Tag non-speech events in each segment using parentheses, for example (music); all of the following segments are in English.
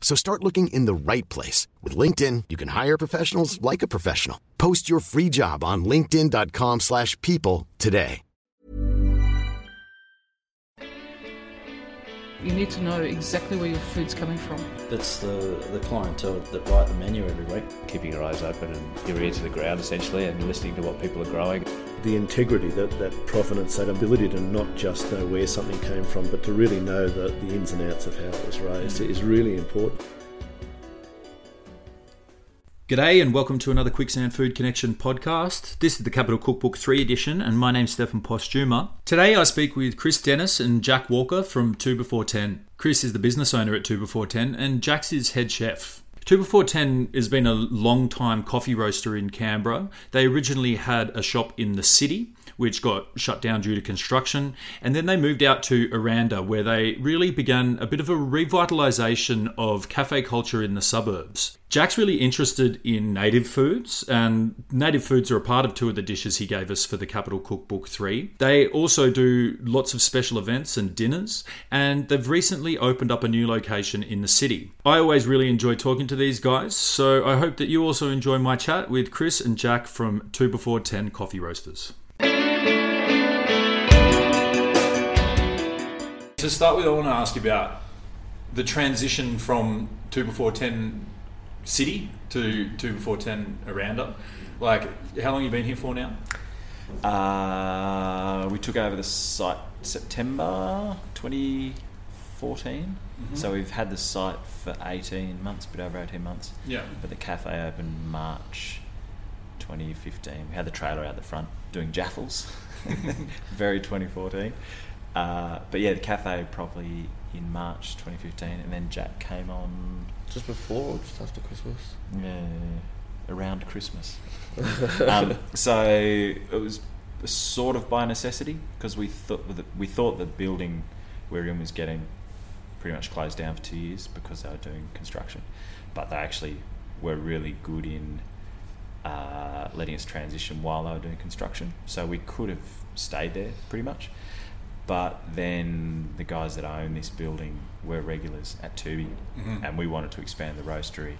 So start looking in the right place. With LinkedIn, you can hire professionals like a professional. Post your free job on linkedin.com slash people today. You need to know exactly where your food's coming from. That's the, the clientele that write the menu every week. keeping your eyes open and your ear to the ground essentially and listening to what people are growing. The integrity, that, that provenance, that ability to not just know where something came from, but to really know the, the ins and outs of how it was raised mm. is really important. G'day and welcome to another Quicksand Food Connection podcast. This is the Capital Cookbook 3 edition and my name's Stefan Postuma. Today I speak with Chris Dennis and Jack Walker from 2 Before 10. Chris is the business owner at 2 Before 10 and Jack's his head chef. 2 Before 10 has been a long time coffee roaster in Canberra. They originally had a shop in the city which got shut down due to construction. And then they moved out to Aranda, where they really began a bit of a revitalisation of cafe culture in the suburbs. Jack's really interested in native foods, and native foods are a part of two of the dishes he gave us for the Capital Cookbook 3. They also do lots of special events and dinners, and they've recently opened up a new location in the city. I always really enjoy talking to these guys, so I hope that you also enjoy my chat with Chris and Jack from 2 Before 10 Coffee Roasters. To start with, I want to ask you about the transition from two before ten city to two before ten Aranda. Like, how long you been here for now? Uh, we took over the site September 2014. So we've had the site for 18 months, a bit over 18 months. Yeah. But the cafe opened March 2015. We had the trailer out the front doing jaffles. (laughs) Very 2014. Uh, but yeah, the cafe probably in March 2015, and then Jack came on Just before or just after Christmas? yeah, around Christmas. (laughs) um, so it was sort of by necessity because we thought that we thought the building we're in was getting pretty much closed down for two years because they were doing construction, but they actually were really good in uh, letting us transition while they were doing construction. So we could have stayed there pretty much. But then the guys that own this building were regulars at Tubi, Mhm. and we wanted to expand the roastery.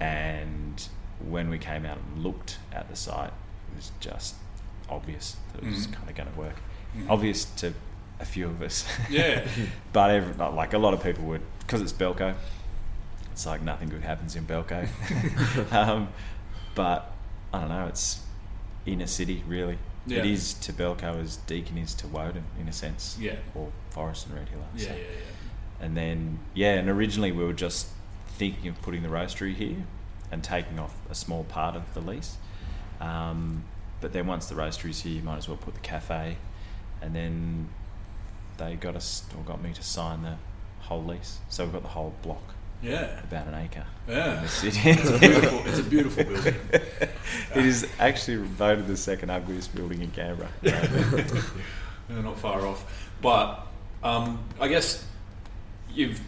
And when we came out and looked at the site, it was just obvious that it was Mhm. kind of going to work. Mhm. Obvious to a few of us. Yeah. (laughs) but every, like a lot of people would, because it's Belco. It's like nothing good happens in Belco. (laughs) (laughs) um, but I don't know. It's in a city, really. Yeah. It is to Belco as Deakin is to Woden, in a sense. Yeah. Or Forrest and Red Hill. Yeah, so. yeah, yeah. And then, yeah, and originally we were just thinking of putting the roastery here and taking off a small part of the lease. Um, but then once the roastery's here, you might as well put the cafe. And then they got us, or got me to sign the whole lease. So we've got the whole block, Yeah. about an acre Yeah. in the city. It's a beautiful, it's a beautiful building. (laughs) it is actually voted the second ugliest building in Canberra. (laughs) Not far off. But um, I guess you've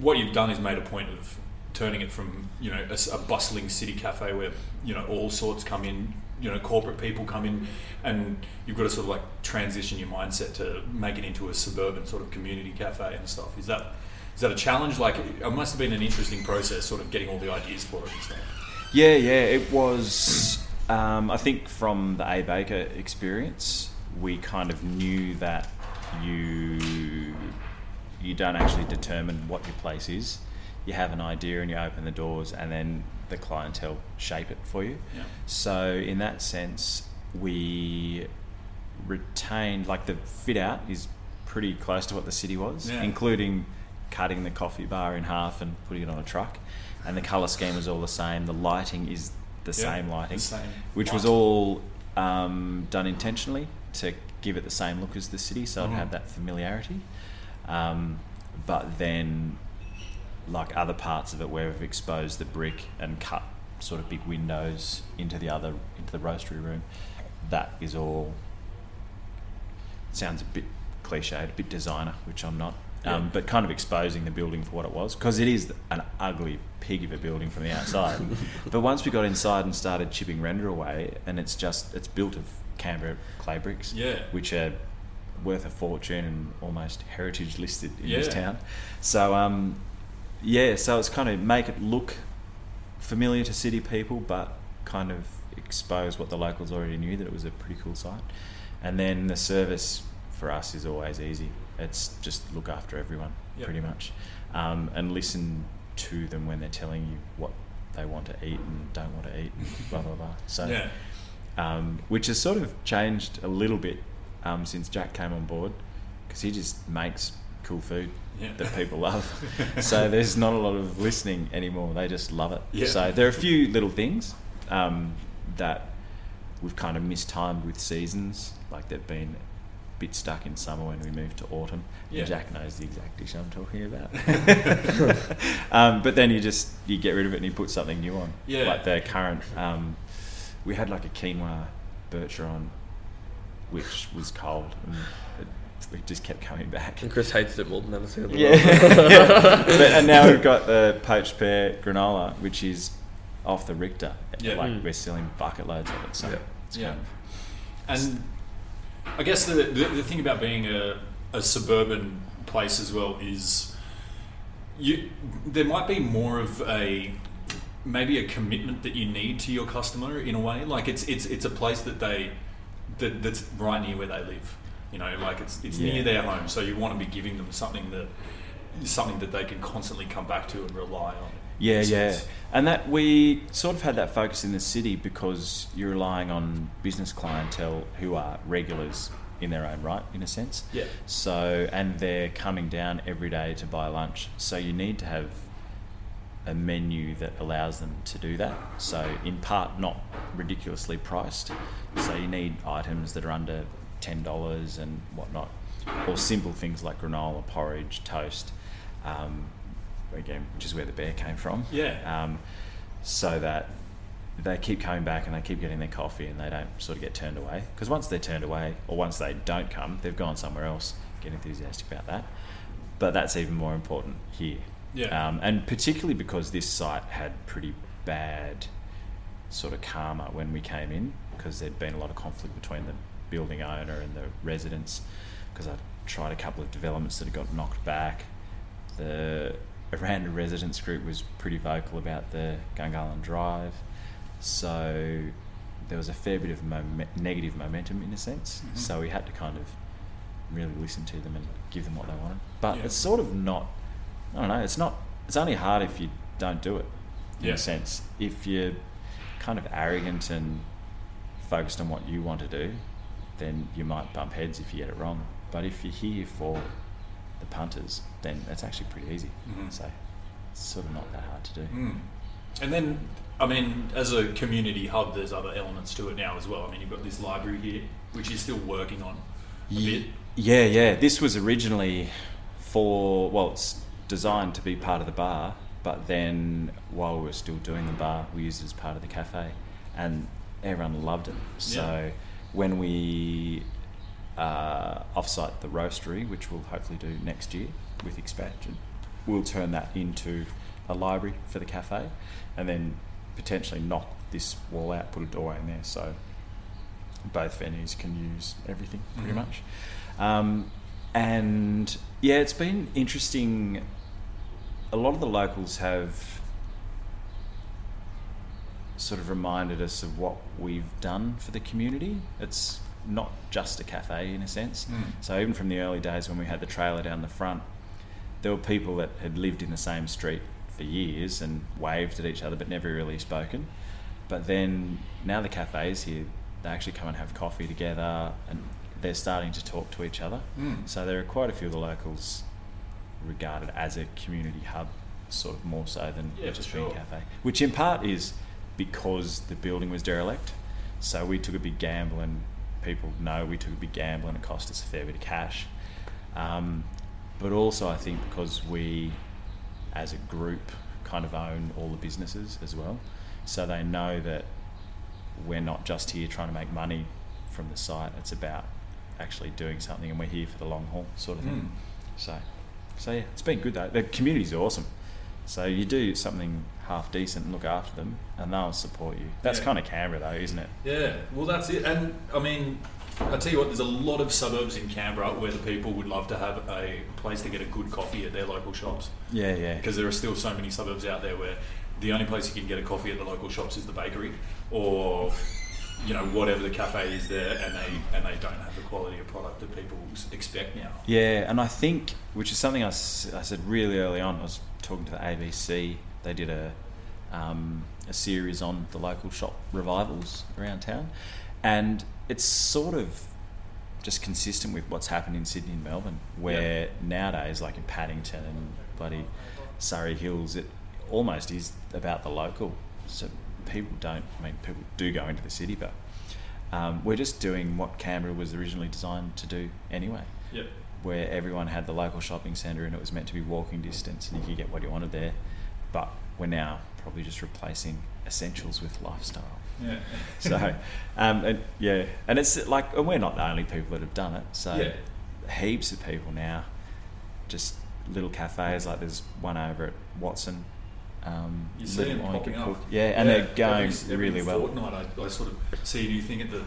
what you've done is made a point of turning it from you know a, a bustling city cafe where you know all sorts come in, you know corporate people come in, and you've got to sort of like transition your mindset to make it into a suburban sort of community cafe and stuff. Is that is that a challenge? Like it must have been an interesting process, sort of getting all the ideas for it and stuff. Yeah, yeah, it was. Um, I think from the A Baker experience, we kind of knew that you you don't actually determine what your place is. You have an idea and you open the doors, and then the clientele shape it for you. Yeah. So in that sense, we retained like the fit out is pretty close to what the city was, Yeah. including cutting the coffee bar in half and putting it on a truck. And the colour scheme is all the same. The lighting is the Yeah, same lighting, the same which was all um, done intentionally to give it the same look as the city, so it'd Mhm. have that familiarity. Um, but then, like other parts of it, where we've exposed the brick and cut sort of big windows into the other into the roastery room, that is all. Sounds a bit cliched, a bit designer, which I'm not. Um, Yeah. but kind of exposing the building for what it was because it is an ugly pig of a building from the outside. (laughs) but once we got inside and started chipping render away, and it's just it's built of Canberra clay bricks, Yeah. which are worth a fortune and almost heritage listed in this town. So um, yeah, so it's kind of make it look familiar to city people, but kind of expose what the locals already knew that it was a pretty cool site. And then the service for us is always easy. It's just look after everyone, Yep. pretty much, um, and listen to them when they're telling you what they want to eat and don't want to eat, and (laughs) blah blah blah. So Yeah. um, which has sort of changed a little bit um, since Jack came on board because he just makes cool food Yeah. that people (laughs) love. so there's not a lot of listening anymore. They just love it. Yeah. So there are a few little things um, that we've kind of mistimed with seasons, like they've been bit stuck in summer when we moved to autumn. Yeah. Jack knows the exact dish I'm talking about. (laughs) (laughs) um, but then you just you get rid of it and you put something new on. Yeah. Like the current, um, we had like a quinoa bergeron, which was cold and it, it just kept coming back. And Chris hates it more than anything. at Yeah. Yeah. (laughs) But, and now we've got the poached pear granola, which is off the Richter. Yeah. Like Mm. we're selling bucket loads of it. So Yeah. it's Yeah. kind of- And I guess the, the, the thing about being a, a suburban place as well is you there might be more of a maybe a commitment that you need to your customer in a way. Like it's it's it's a place that they that, that's right near where they live. You know, like it's it's Yeah. near their home, so you want to be giving them something that something that they can constantly come back to and rely on. Yeah, yeah. sense. And that we sort of had that focus in the city because you're relying on business clientele who are regulars in their own right, in a sense. Yeah. So, and they're coming down every day to buy lunch. So you need to have a menu that allows them to do that. So, in part, not ridiculously priced. So you need items that are under ten dollars and whatnot, or simple things like granola, porridge, toast. Um, again, which is where the bear came from. Yeah. Um, so that they keep coming back and they keep getting their coffee and they don't sort of get turned away. Because once they're turned away, or once they don't come, they've gone somewhere else. Get enthusiastic about that. But that's even more important here. Yeah. Um, and particularly because this site had pretty bad sort of karma when we came in, because there'd been a lot of conflict between the building owner and the residents. Because I tried a couple of developments that had got knocked back. The Aranda residents group was pretty vocal about the Gungahlin Drive, so there was a fair bit of mom- negative momentum in a sense. Mhm. So we had to kind of really listen to them and give them what they wanted. But Yeah. it's sort of not. I don't know. It's not. It's only hard if you don't do it. In Yeah. a sense, if you're kind of arrogant and focused on what you want to do, then you might bump heads if you get it wrong. But if you're here for the punters, then it's actually pretty easy. Mhm. So it's sort of not that hard to do. Mm. And then, I mean, as a community hub, there's other elements to it now as well. I mean, you've got this library here, which you're still working on a Ye- bit. Yeah, yeah. This was originally for well, it's designed to be part of the bar, but then while we were still doing the bar, we used it as part of the cafe, and everyone loved it. So when we uh, offsite the roastery, which we'll hopefully do next year with expansion, we'll turn that into a library for the cafe, and then potentially knock this wall out, put a doorway in there, so both venues can use everything pretty Mhm. much. Um, and yeah, it's been interesting. A lot of the locals have sort of reminded us of what we've done for the community. It's not just a cafe in a sense. Mm. So even from the early days when we had the trailer down the front, there were people that had lived in the same street for years and waved at each other but never really spoken. But then now the cafe is here, they actually come and have coffee together and they're starting to talk to each other. Mm. So there are quite a few of the locals regarded as a community hub, sort of more so than Yeah, just for being a cafe. Which in part is because the building was derelict. So we took a big gamble, and people know we took a big gamble, and it cost us a fair bit of cash. Um, but also, I think because we, as a group, kind of own all the businesses as well, so they know that we're not just here trying to make money from the site. It's about actually doing something, and we're here for the long haul, sort of thing. So, so yeah, it's been good though. The community's awesome. So you do something half decent and look after them, and they'll support you. That's Yeah. kind of Canberra though, isn't it? Yeah, well, that's it. And I mean, I tell you what, there's a lot of suburbs in Canberra where the people would love to have a place to get a good coffee at their local shops Yeah, yeah. because there are still so many suburbs out there where the only place you can get a coffee at the local shops is the bakery or you know whatever the cafe is there, and they and they don't have the quality of product that people expect now. Yeah, and I think, which is something I, I said really early on, I was talking to the ABC. They did a, um, a series on the local shop revivals around town, and it's sort of just consistent with what's happened in Sydney and Melbourne, where nowadays, like in Paddington and bloody Surry Hills, it almost is about the local. So people don't, I mean, people do go into the city, but um, we're just doing what Canberra was originally designed to do anyway Yep. where everyone had the local shopping centre and it was meant to be walking distance and you could get what you wanted there. But we're now probably just replacing essentials with lifestyle. Yeah. (laughs) So, um, and yeah, and it's like, and we're not the only people that have done it. So, Yeah. heaps of people now, just little cafes. Like there's one over at Watson. Um, You see them popping up. Cook. Yeah, and they're going every, every really well. Fortnight, I, I sort of see a new thing at the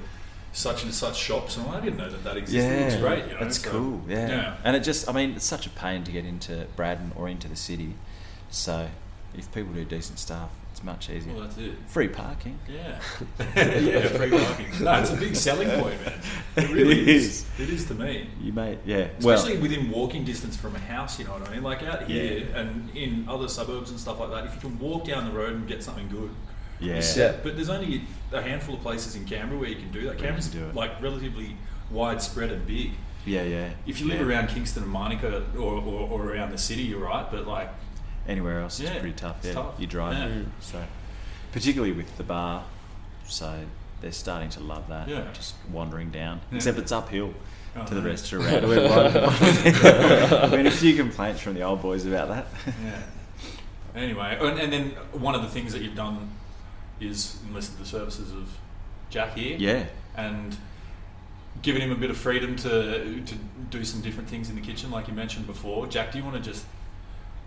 such and such shops, and I didn't know that that existed. Yeah, it looks great. You know, it's so- cool. Yeah. yeah. and it just, I mean, it's such a pain to get into Braddon or into the city. So, if people do decent stuff, it's much easier. Well, that's it. Free parking. Yeah, (laughs) yeah, free parking. No, it's a big selling point, man. It really It is. is. It is to me. You may, yeah. Especially well, within walking distance from a house, you know what I mean? Like out here and in other suburbs and stuff like that, if you can walk down the road and get something good, yeah. you're. But there's only a handful of places in Canberra where you can do that. Where Canberra's can do it. like relatively widespread and big. Yeah, yeah. If you live yeah. around Kingston and Manuka or, or, or around the city, you're right. But like, anywhere else, Yeah, it's pretty tough. it's Yeah, tough. you drive. Yeah. So, particularly with the bar, so they're starting to love that. Yeah. Just wandering down, Yeah. except it's uphill. Oh, to the no. restaurant. (laughs) We're one- (laughs) I mean, a few complaints from the old boys about that. yeah. Anyway, and, and then one of the things that you've done is enlisted the services of Jack here. Yeah. and giving him a bit of freedom to to do some different things in the kitchen, like you mentioned before. Jack, do you want to just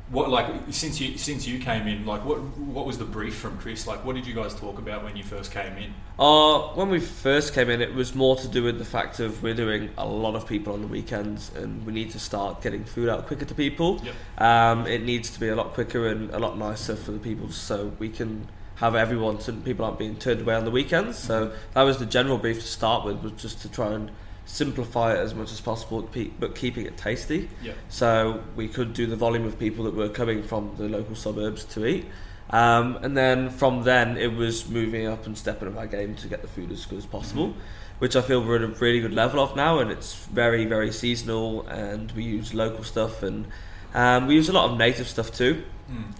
what like since you since you came in, like what what was the brief from Chris? Like, what did you guys talk about when you first came in? Uh, when we first came in, it was more to do with the fact of we're doing a lot of people on the weekends, and we need to start getting food out quicker to people. Yep. Um, it needs to be a lot quicker and a lot nicer for the people, so we can have everyone, so people aren't being turned away on the weekends. So that was the general brief to start with, was just to try and simplify it as much as possible, but keeping it tasty. Yeah. So we could do the volume of people that were coming from the local suburbs to eat. Um, and then from then, it was moving up and stepping up our game to get the food as good as possible, which I feel we're at a really good level of now. And it's very, very seasonal, and we use local stuff, and um, we use a lot of native stuff too.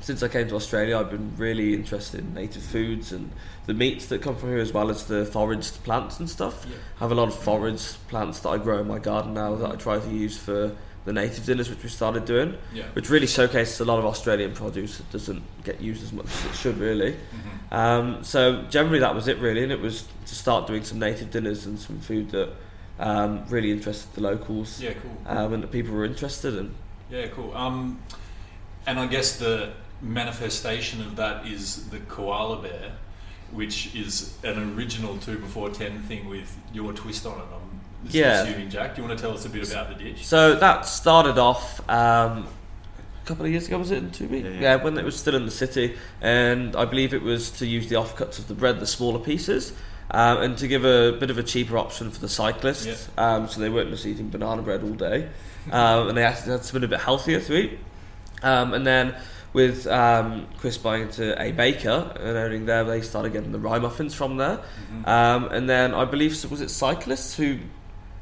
Since I came to Australia, I've been really interested in native foods and the meats that come from here, as well as the foraged plants and stuff. Yeah. I have a lot of foraged plants that I grow in my garden now that I try to use for the native dinners, which we started doing, Yeah. which really showcases a lot of Australian produce that doesn't get used as much as it should, really. Mm-hmm. Um, so generally, that was it, really, and it was to start doing some native dinners and some food that um, really interested the locals Yeah, cool. um, and that people were interested in. Yeah, cool. Um, and I guess the manifestation of that is the koala bear, which is an original two before ten thing with your twist on it. I'm Yeah. assuming, Jack. Do you want to tell us a bit about the dish? So that started off um, a couple of years ago, was it in two weeks? Yeah, Yeah, yeah. when it was still in the city, and I believe it was to use the offcuts of the bread, the smaller pieces, um, and to give a bit of a cheaper option for the cyclists, um, so they weren't just eating banana bread all day, um, and they actually had something a bit healthier to eat. Um, and then with um, Chris buying into a baker and owning there, they started getting the rye muffins from there. Um, and then I believe was it cyclists who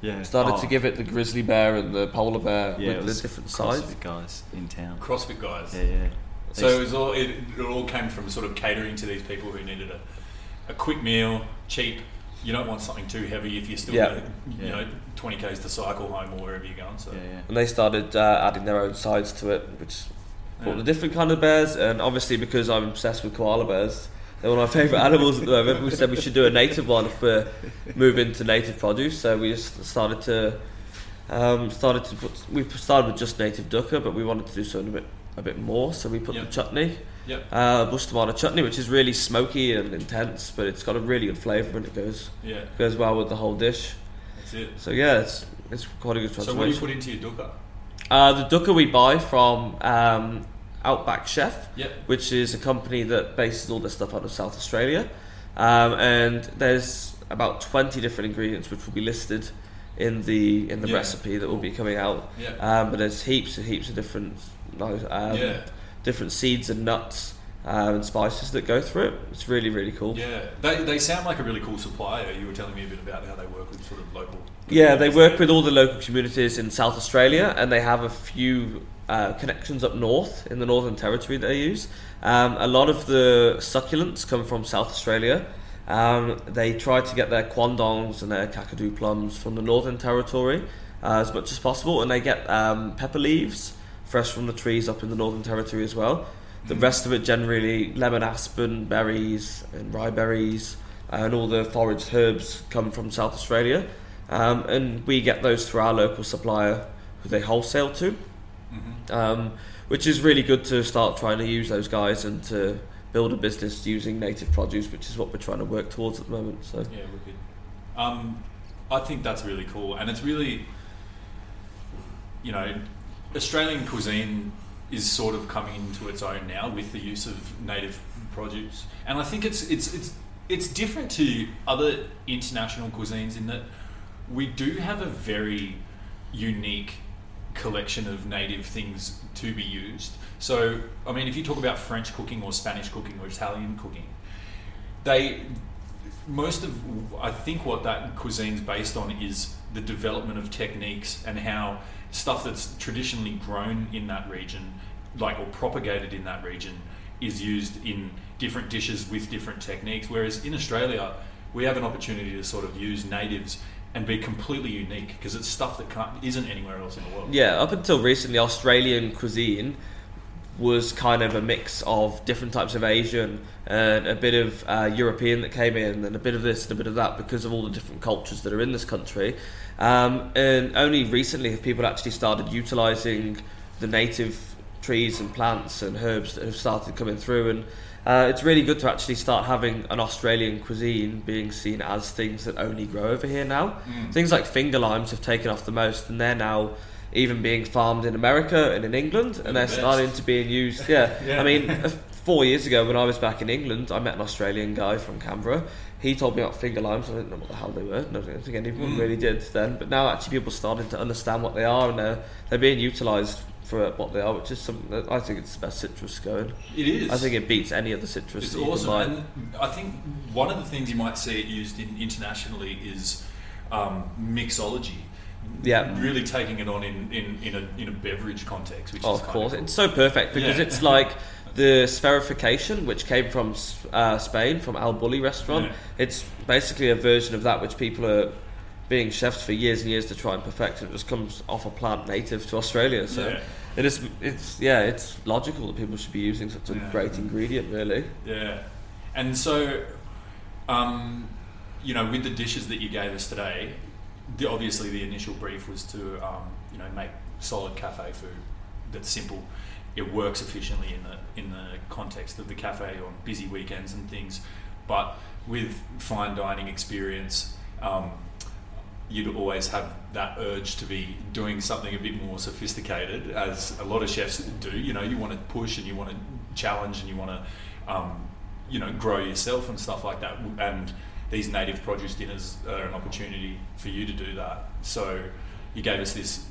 Yeah. Started Oh. to give it the grizzly bear and the polar bear Yeah, with the different CrossFit sides. guys in town. CrossFit guys. Yeah, yeah. So it was all it, it all came from sort of catering to these people who needed a, a quick meal, cheap. You don't want something too heavy if you're still Yeah. gonna, you Yeah. know 20 k's to cycle home or wherever you're going. So yeah, yeah. And they started uh, adding their own sides to it, which brought Yeah. the different kind of bears. And obviously, because I'm obsessed with koala bears, they're one of my favourite animals at the moment. We said we should do a native one if we're moving to native produce. So we just started to um, started to put. We started with just native dukkha, but we wanted to do something a bit a bit more. So we put Yep. the chutney, Yep. uh, bush tomato chutney, which is really smoky and intense, but it's got a really good flavour and it goes yeah, goes well with the whole dish. that's it. So yeah, it's it's quite a good So what do you put into your dukkha? Uh, the dukkha we buy from um, Outback Chef, Yep. which is a company that bases all their stuff out of South Australia. Um, and there's about 20 different ingredients which will be listed in the in the Yeah. recipe that will be coming out. Yeah. Um, but there's heaps and heaps of different um, Yeah. Different seeds and nuts um, and spices that go through it. It's really really cool. Yeah, they, they sound like a really cool supplier. You were telling me a bit about how they work with sort of local. Yeah, they work with all the local communities in South Australia, and they have a few uh, connections up north in the Northern Territory that they use. Um, a lot of the succulents come from South Australia. Um, they try to get their quandongs and their kakadu plums from the Northern Territory uh, as much as possible, and they get um, pepper leaves fresh from the trees up in the Northern Territory as well. The rest of it generally lemon aspen berries and riberries and all the foraged herbs come from South Australia. Um, and we get those through our local supplier who they wholesale to, um, which is really good to start trying to use those guys and to build a business using native produce, which is what we're trying to work towards at the moment. So Yeah, wicked. Um, I think that's really cool, and it's really, you know, Australian cuisine is sort of coming into its own now with the use of native produce, and I think it's it's it's it's different to other international cuisines in that we do have a very unique collection of native things to be used. So, I mean, if you talk about French cooking or Spanish cooking or Italian cooking, they most of I think what that cuisine's based on is the development of techniques and how stuff that's traditionally grown in that region, like or propagated in that region, is used in different dishes with different techniques. Whereas in Australia, we have an opportunity to sort of use natives and be completely unique because it's stuff that can't isn't anywhere else in the world. yeah, up until recently, Australian cuisine was kind of a mix of different types of Asian and a bit of uh, European that came in, and a bit of this and a bit of that because of all the different cultures that are in this country. Um, and only recently have people actually started utilising the native trees and plants and herbs that have started coming through. And uh, it's really good to actually start having an Australian cuisine being seen as things that only grow over here now. Things like finger limes have taken off the most, and they're now even being farmed in America and in England, and they're starting to being used. Yeah, (laughs) Yeah. I mean, four years ago when I was back in England, I met an Australian guy from Canberra. He told me about finger limes. I didn't know what the hell they were. I don't think anyone really did then. But now actually people are starting to understand what they are, and they're they're being utilised for what they are, which is something that I think it's the best citrus going. It is. I think it beats any other citrus. It's that you can awesome, and I think one of the things you might see it used in internationally is um, mixology. Yeah. really taking it on in, in, in a in a beverage context, which Oh, is of course, cool. it's so perfect because Yeah. it's like (laughs) the spherification, which came from uh, Spain, from El Bulli restaurant. Yeah. It's basically a version of that, which people are being chefs for years and years to try and perfect. And it just comes off a plant native to Australia, so Yeah. it is. It's yeah, it's logical that people should be using such a great ingredient, really. Yeah, and so, um, you know, with the dishes that you gave us today, the, obviously the initial brief was to, um, you know, make solid cafe food that's simple. It works efficiently in the in the context of the cafe on busy weekends and things, but with fine dining experience. Um, You'd always have that urge to be doing something a bit more sophisticated, as a lot of chefs do. You know, you want to push and you want to challenge and you want to um, you know grow yourself and stuff like that and these native produce dinners are an opportunity for you to do that so you gave us this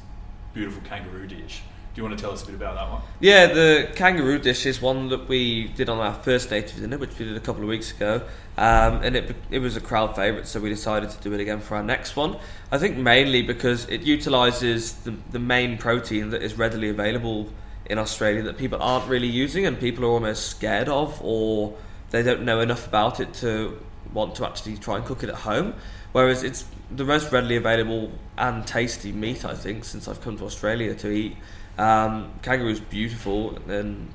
beautiful kangaroo dish Do you want to tell us a bit about that one? Yeah, the kangaroo dish is one that we did on our first native dinner, which we did a couple of weeks ago, um, and it it was a crowd favourite, so we decided to do it again for our next one. I think mainly because it utilises the the main protein that is readily available in Australia that people aren't really using, and people are almost scared of, or they don't know enough about it to want to actually try and cook it at home. Whereas it's the most readily available and tasty meat, I think, since I've come to Australia to eat. Um, kangaroo is beautiful, and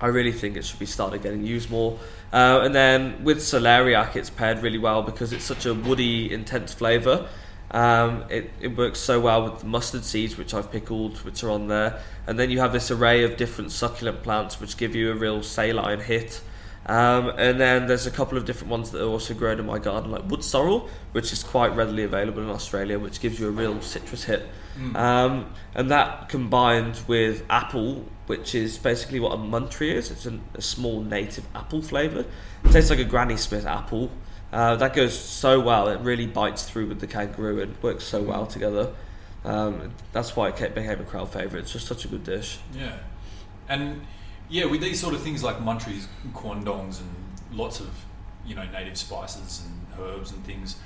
I really think it should be started getting used more. Uh, and then with celeriac, it's paired really well because it's such a woody, intense flavour. Um, it, it works so well with the mustard seeds, which I've pickled, which are on there. And then you have this array of different succulent plants, which give you a real saline hit. Um, and then there's a couple of different ones that are also grown in my garden, like wood sorrel, which is quite readily available in Australia, which gives you a real citrus hit. Um, and that combined with apple, which is basically what a muntry is, it's a, a small native apple flavour. It tastes like a Granny Smith apple. Uh, that goes so well, it really bites through with the kangaroo and works so well together. Um, that's why it ca- became a crowd favourite. It's just such a good dish. Yeah, and yeah, with these sort of things like muntries, quandongs, and lots of you know native spices and herbs and things,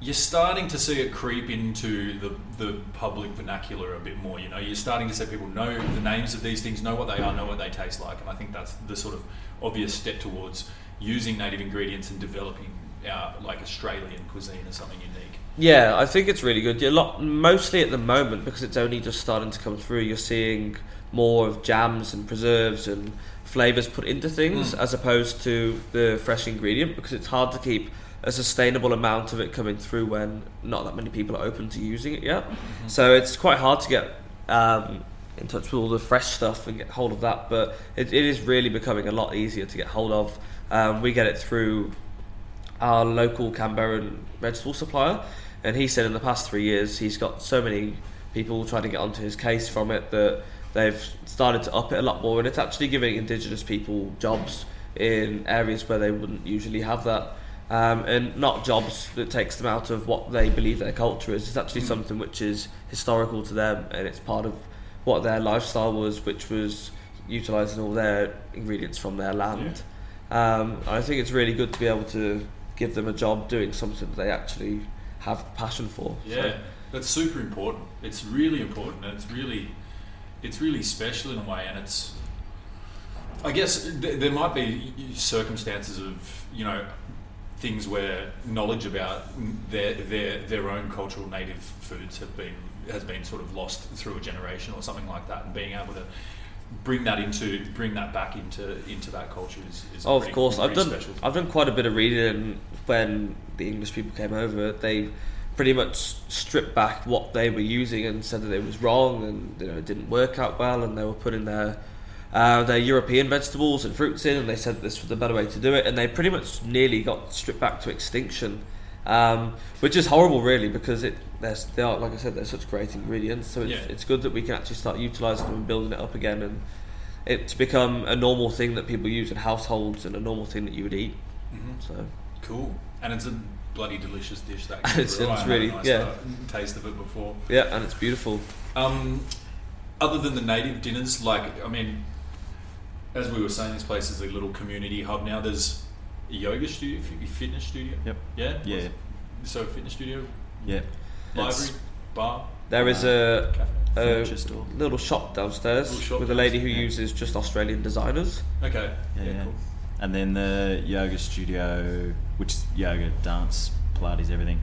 you're starting to see it creep into the the public vernacular a bit more. You know, you're starting to see people know the names of these things, know what they are, know what they taste like, and I think that's the sort of obvious step towards using native ingredients and developing our like Australian cuisine as something unique. Yeah, I think it's really good. A lot, mostly at the moment, because it's only just starting to come through. You're seeing more of jams and preserves and flavors put into things, as opposed to the fresh ingredient, because it's hard to keep a sustainable amount of it coming through when not that many people are open to using it yet. So it's quite hard to get um, in touch with all the fresh stuff and get hold of that. But it, it is really becoming a lot easier to get hold of. Um, we get it through our local Canberra vegetable supplier, and he said in the past three years he's got so many people trying to get onto his case from it that they've started to up it a lot more, and it's actually giving Indigenous people jobs in areas where they wouldn't usually have that. Um, and not jobs that takes them out of what they believe their culture is. It's actually something which is historical to them, and it's part of what their lifestyle was, which was utilising all their ingredients from their land. Um, I think it's really good to be able to give them a job doing something that they actually have passion for. So- Yeah, that's super important. It's really important, and it's really, it's really special in a way. And it's, I guess th- there might be circumstances of you know things where knowledge about their their their own cultural native foods have been has been sort of lost through a generation or something like that, and being able to bring that into bring that back into into that culture is, is Oh, of course. I've done special. I've done quite a bit of reading when the English people came over. They pretty much stripped back what they were using and said that it was wrong and you know it didn't work out well and they were putting their uh, their European vegetables and fruits in and they said this was the better way to do it and they pretty much nearly got stripped back to extinction. Um, which is horrible, really, because it there's, they are like I said, they're such great ingredients. So it's, Yeah. it's good that we can actually start utilising them and building it up again, and it's become a normal thing that people use in households and a normal thing that you would eat. Mhm. So Cool, and it's a bloody delicious dish. That It's- kangaroo. it's I had really- a nice, yeah. uh, taste of it before. yeah, and it's beautiful. Um, other than the native dinners, like I mean, as we were saying, this place is a little community hub now. There's a yoga studio, fitness studio. Yep. Yeah. Yeah. What's- So fitness studio, Yeah. library, It's bar, There is a, a little shop downstairs Little shop with a lady who downstairs, uses just Australian designers. Okay. Yeah, Yeah. yeah. Cool. And then the yoga studio, which is yoga, dance, Pilates, everything.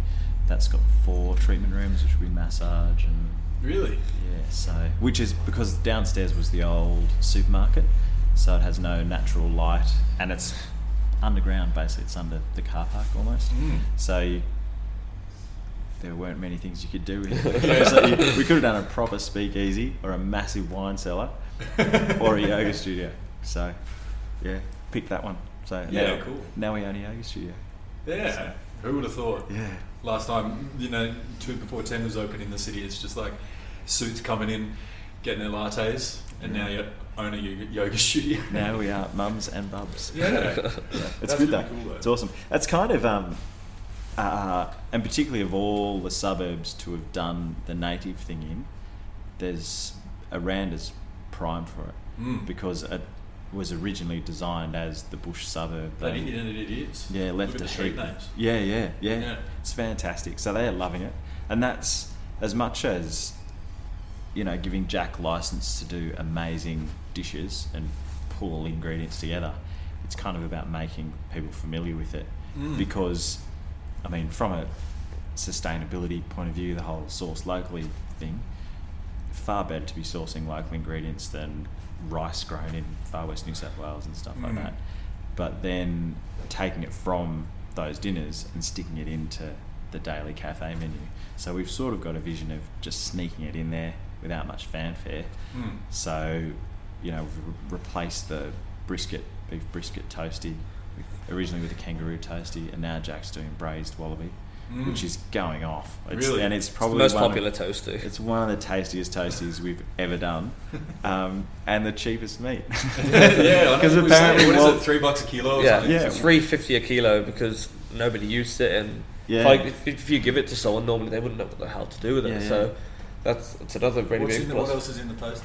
That's got four treatment rooms, which will be massage and Really? yeah. So which is because downstairs was the old supermarket, so it has no natural light and it's underground. Basically, it's under the car park almost. Mm. So you, there weren't many things you could do. (laughs) So you, we could have done a proper speakeasy or a massive wine cellar (laughs) or a yoga studio. So yeah, pick that one. So Yeah, now, cool. Now we own a yoga studio. Yeah. Who would have thought? Yeah. Last time, you know, two before ten was open in the city. It's just like suits coming in, getting their lattes, and now you own a yoga, (laughs) studio. Now we are mums and bubs. Yeah. Yeah, (laughs) it's That's good really though. cool, though. It's awesome. That's kind of um, uh, and particularly of all the suburbs to have done the native thing in. There's Aranda's prime for it Mm. because it was originally designed as the bush suburb. But They- it, is. yeah, left a at the street heap names. Yeah, yeah, yeah, Yeah. It's fantastic. So they are loving it, and that's as much as you know, giving Jack license to do amazing dishes and pull ingredients together. It's kind of about making people familiar with it Mm. because, I mean, from a sustainability point of view, the whole source locally thing, far better to be sourcing local ingredients than rice grown in far west New South Wales and stuff like Mm. that. But then taking it from those dinners and sticking it into the daily cafe menu. So we've sort of got a vision of just sneaking it in there without much fanfare. Mm. So, you know, we've re- replaced the brisket, beef brisket toasty, with, originally with a kangaroo toasty, and now Jack's doing braised wallaby, Mm. which is going off. It's, Really? And it's It's the probably most one of- popular toast it's one of the tastiest toasties we've ever done, (laughs) um, and the cheapest meat. (laughs) yeah, because I know. apparently, what is well, it? Three bucks a kilo. Or Yeah, something? Yeah. three fifty a kilo because nobody used it, and Yeah. if, I, if, if you give it to someone, normally they wouldn't know what the hell to do with it. Yeah, yeah. So that's it's another really What's big the, plus. what else is in the toast?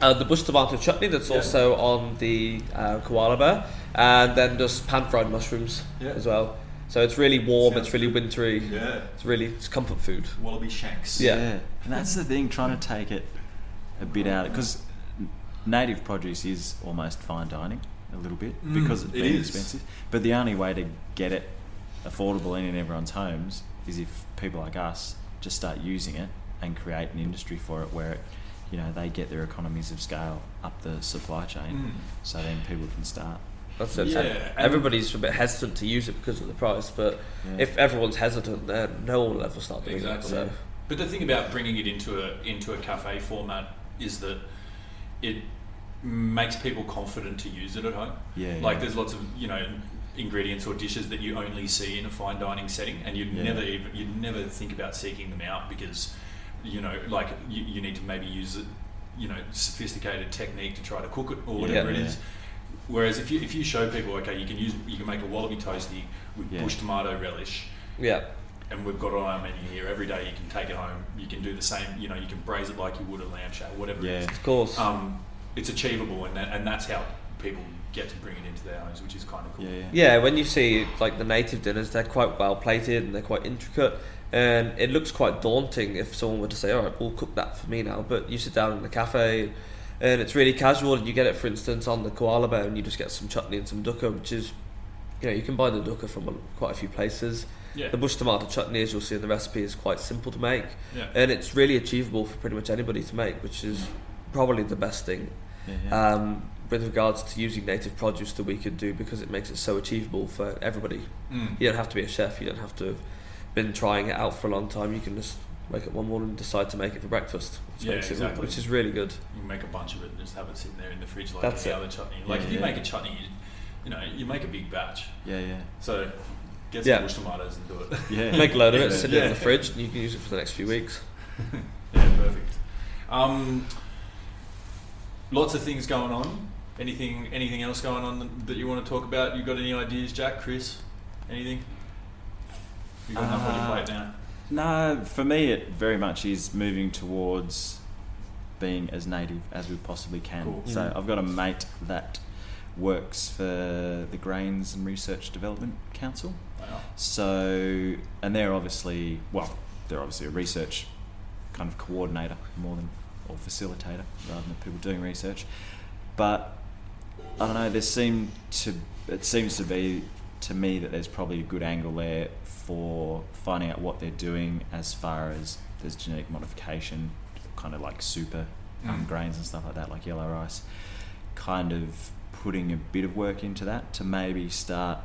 Uh, the bush tomato chutney that's Yeah. also on the uh, koala bear, and then just pan fried mushrooms Yeah. as well. So it's really warm, Sounds it's really wintry. Yeah, It's really it's comfort food. wallaby shanks. Yeah. and that's the thing, trying to take it a bit out because native produce is almost fine dining a little bit Mm, because it's it been is. expensive. But the only way to get it affordable and in everyone's homes is if people like us just start using it and create an industry for it where it, you know they get their economies of scale up the supply chain, Mm. so then people can start. That's it. Yeah, And and- Everybody's a bit hesitant to use it because of the price, but Yeah. if everyone's hesitant, then no one will ever start doing Exactly. it. So But the thing about bringing it into a into a cafe format is that it makes people confident to use it at home. Yeah, Like yeah. there's lots of you know ingredients or dishes that you only see in a fine dining setting, and you'd Yeah. never even you'd never think about seeking them out because you know like you, you need to maybe use a you know sophisticated technique to try to cook it or whatever Yeah. it is. Whereas if you if you show people okay you can use you can make a wallaby toasty with Yeah. bush tomato relish yeah, and we've got it on our menu here every day. You can take it home. You can do the same. You know, you can braise it like you would a lamb chop, whatever Yeah. it is. of course. Um, it's achievable, and that, and that's how people get to bring it into their homes, which is kind of cool. Yeah, yeah. Yeah, when you see like the native dinners, they're quite well plated and they're quite intricate, and it looks quite daunting if someone were to say, "All right, we'll cook that for me now." But you sit down in the cafe, and it's really casual, and you get it, for instance, on the koala bear, and you just get some chutney and some dukkha, which is, you know, you can buy the dukkha from a- quite a few places. Yeah. The bush tomato chutney, as you'll see in the recipe, is quite simple to make, Yeah. and it's really achievable for pretty much anybody to make, which is probably the best thing Yeah, yeah. um, with regards to using native produce that we could do because it makes it so achievable for everybody. Mm. You don't have to be a chef. You don't have to have been trying it out for a long time. You can just wake up one morning and decide to make it for breakfast, which, Yeah, makes it, exactly. which is really good. You make a bunch of it and just have it sitting there in the fridge like That's any it. other chutney. Like Yeah, if you yeah. make a chutney, you, you know, you make a big batch. yeah, yeah. So get some Yeah. bush tomatoes and do it. (laughs) Yeah. (laughs) Make a load of it, Yeah. sit it in the fridge, and you can use it for the next few weeks. (laughs) yeah, perfect. Um, lots of things going on. Anything, anything else going on that you want to talk about? You got any ideas, Jack, Chris? Anything? You got enough on your Uh, plate now. No, for me, it very much is moving towards being as native as we possibly can. Cool. So Mm. I've got a mate that works for the Grains and Research Development Council. Wow. So, and they're obviously, well, they're obviously a research kind of coordinator more than, or facilitator rather than people doing research. But I don't know, there seem to, it seems to be to me that there's probably a good angle there for finding out what they're doing as far as there's genetic modification, kind of like super um, Mm. grains and stuff like that, like yellow rice. Kind of putting a bit of work into that to maybe start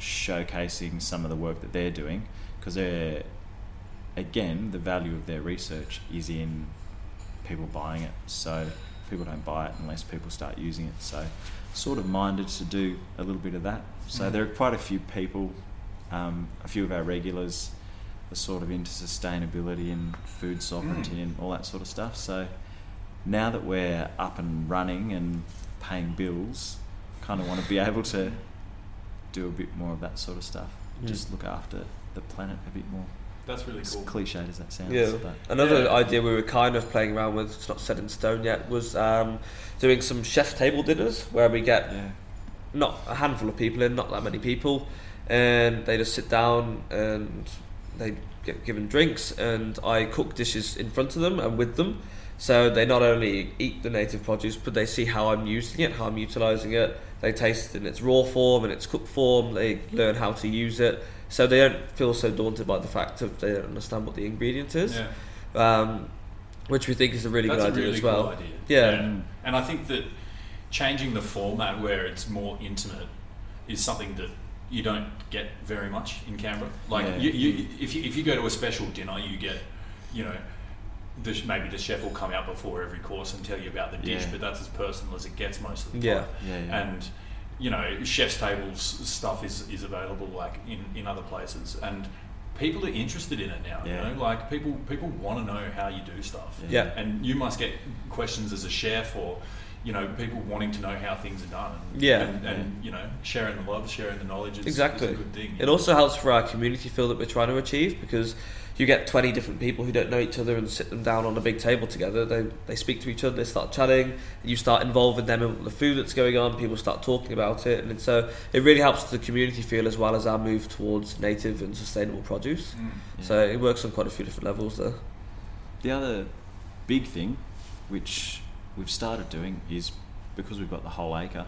showcasing some of the work that they're doing because they're again the value of their research is in people buying it so people don't buy it unless people start using it so sort of minded to do a little bit of that so Mm. there are quite a few people um, a few of our regulars are sort of into sustainability and food sovereignty and all that sort of stuff so now that we're up and running and paying bills kind of want to be able to do a bit more of that sort of stuff. Mm. Just look after the planet a bit more. That's really As cool. cliched as that sounds. Yeah. But Another Yeah. idea we were kind of playing around with, it's not set in stone yet, was um, doing some chef table dinners where we get yeah. not a handful of people in, not that many people, and they just sit down and they get given drinks, and I cook dishes in front of them and with them. So they not only eat the native produce, but they see how I'm using it, how I'm utilising it. They taste it in its raw form and its cooked form. They learn how to use it, so they don't feel so daunted by the fact of they don't understand what the ingredient is. Yeah. Um, which we think is a really That's good a idea really as well. cool idea. Yeah. And, and I think that changing the format where it's more intimate is something that you don't get very much in Canberra. Like Yeah. you, you, if you if you go to a special dinner, you get, you know. The, maybe the chef will come out before every course and tell you about the dish, Yeah. but that's as personal as it gets most of the time. Yeah, yeah. And you know, chef's tables stuff is, is available like in, in other places, and people are interested in it now. Yeah. You know, like people people want to know how you do stuff. Yeah. And you must get questions as a chef or, you know, people wanting to know how things are done. And, Yeah. And, and you know, sharing the love, sharing the knowledge is, Exactly. is a good thing. It also helps for our community feel that we're trying to achieve because you get 20 different people who don't know each other and sit them down on a big table together. They, they speak to each other, they start chatting, you start involving them in the food that's going on, people start talking about it, and it's, uh, it really helps the community feel as well as our move towards native and sustainable produce. Mm. So it works on quite a few different levels there. The other big thing, which we've started doing, is because we've got the whole acre,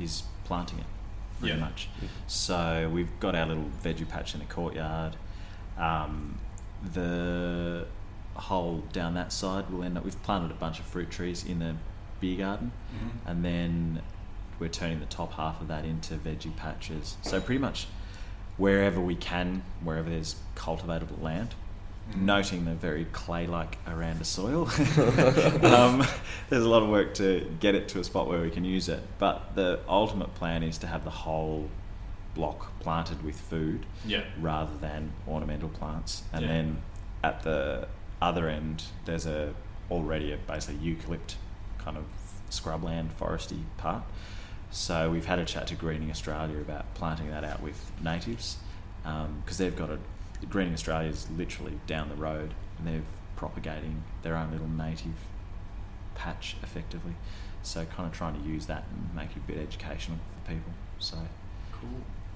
is planting it pretty Yeah. much. So we've got our little veggie patch in the courtyard. Um, the hole down that side will end up. We've planted a bunch of fruit trees in the beer garden, Mhm. and then we're turning the top half of that into veggie patches. So pretty much wherever we can, wherever there's cultivatable land. Noting the very clay-like Aranda soil. (laughs) um, there's a lot of work to get it to a spot where we can use it. But the ultimate plan is to have the whole block planted with food Yeah. rather than ornamental plants. And Yeah. then at the other end, there's a already a basically eucalypt kind of scrubland foresty part. So we've had a chat to Greening Australia about planting that out with natives because they've got a Greening Australia is literally down the road and they're propagating their own little native patch effectively. So kind of trying to use that and make it a bit educational for people. So Cool.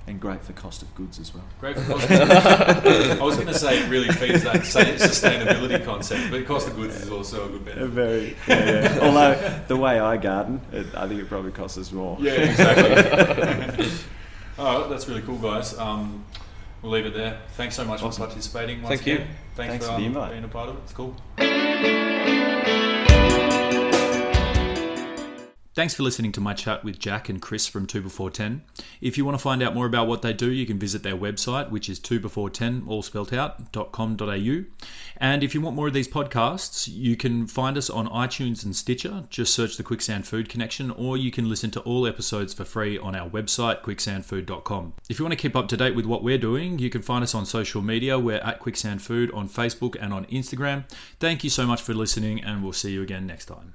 and great for cost of goods as well. Great for cost I was going to say it really feeds that sustainability concept, but cost of goods is also a good benefit. Very, yeah, yeah. Although the way I garden, it, I think it probably costs us more. Yeah, exactly. (laughs) All right, that's really cool, guys. Um, we'll leave it there. Thanks so much Awesome. for participating. Once Thank you. again. Thanks, Thanks for, for um, invite. being a part of it. It's cool. Thanks for listening to my chat with Jack and Chris from 2 Before 10. If you want to find out more about what they do, you can visit their website, which is 2 Before 10, all spelt out, .com.au. And if you want more of these podcasts, you can find us on iTunes and Stitcher. Just search the Quicksand Food Connection, or you can listen to all episodes for free on our website, quicksandfood.com. If you want to keep up to date with what we're doing, you can find us on social media. We're at Quicksand Food on Facebook and on Instagram. Thank you so much for listening, and we'll see you again next time.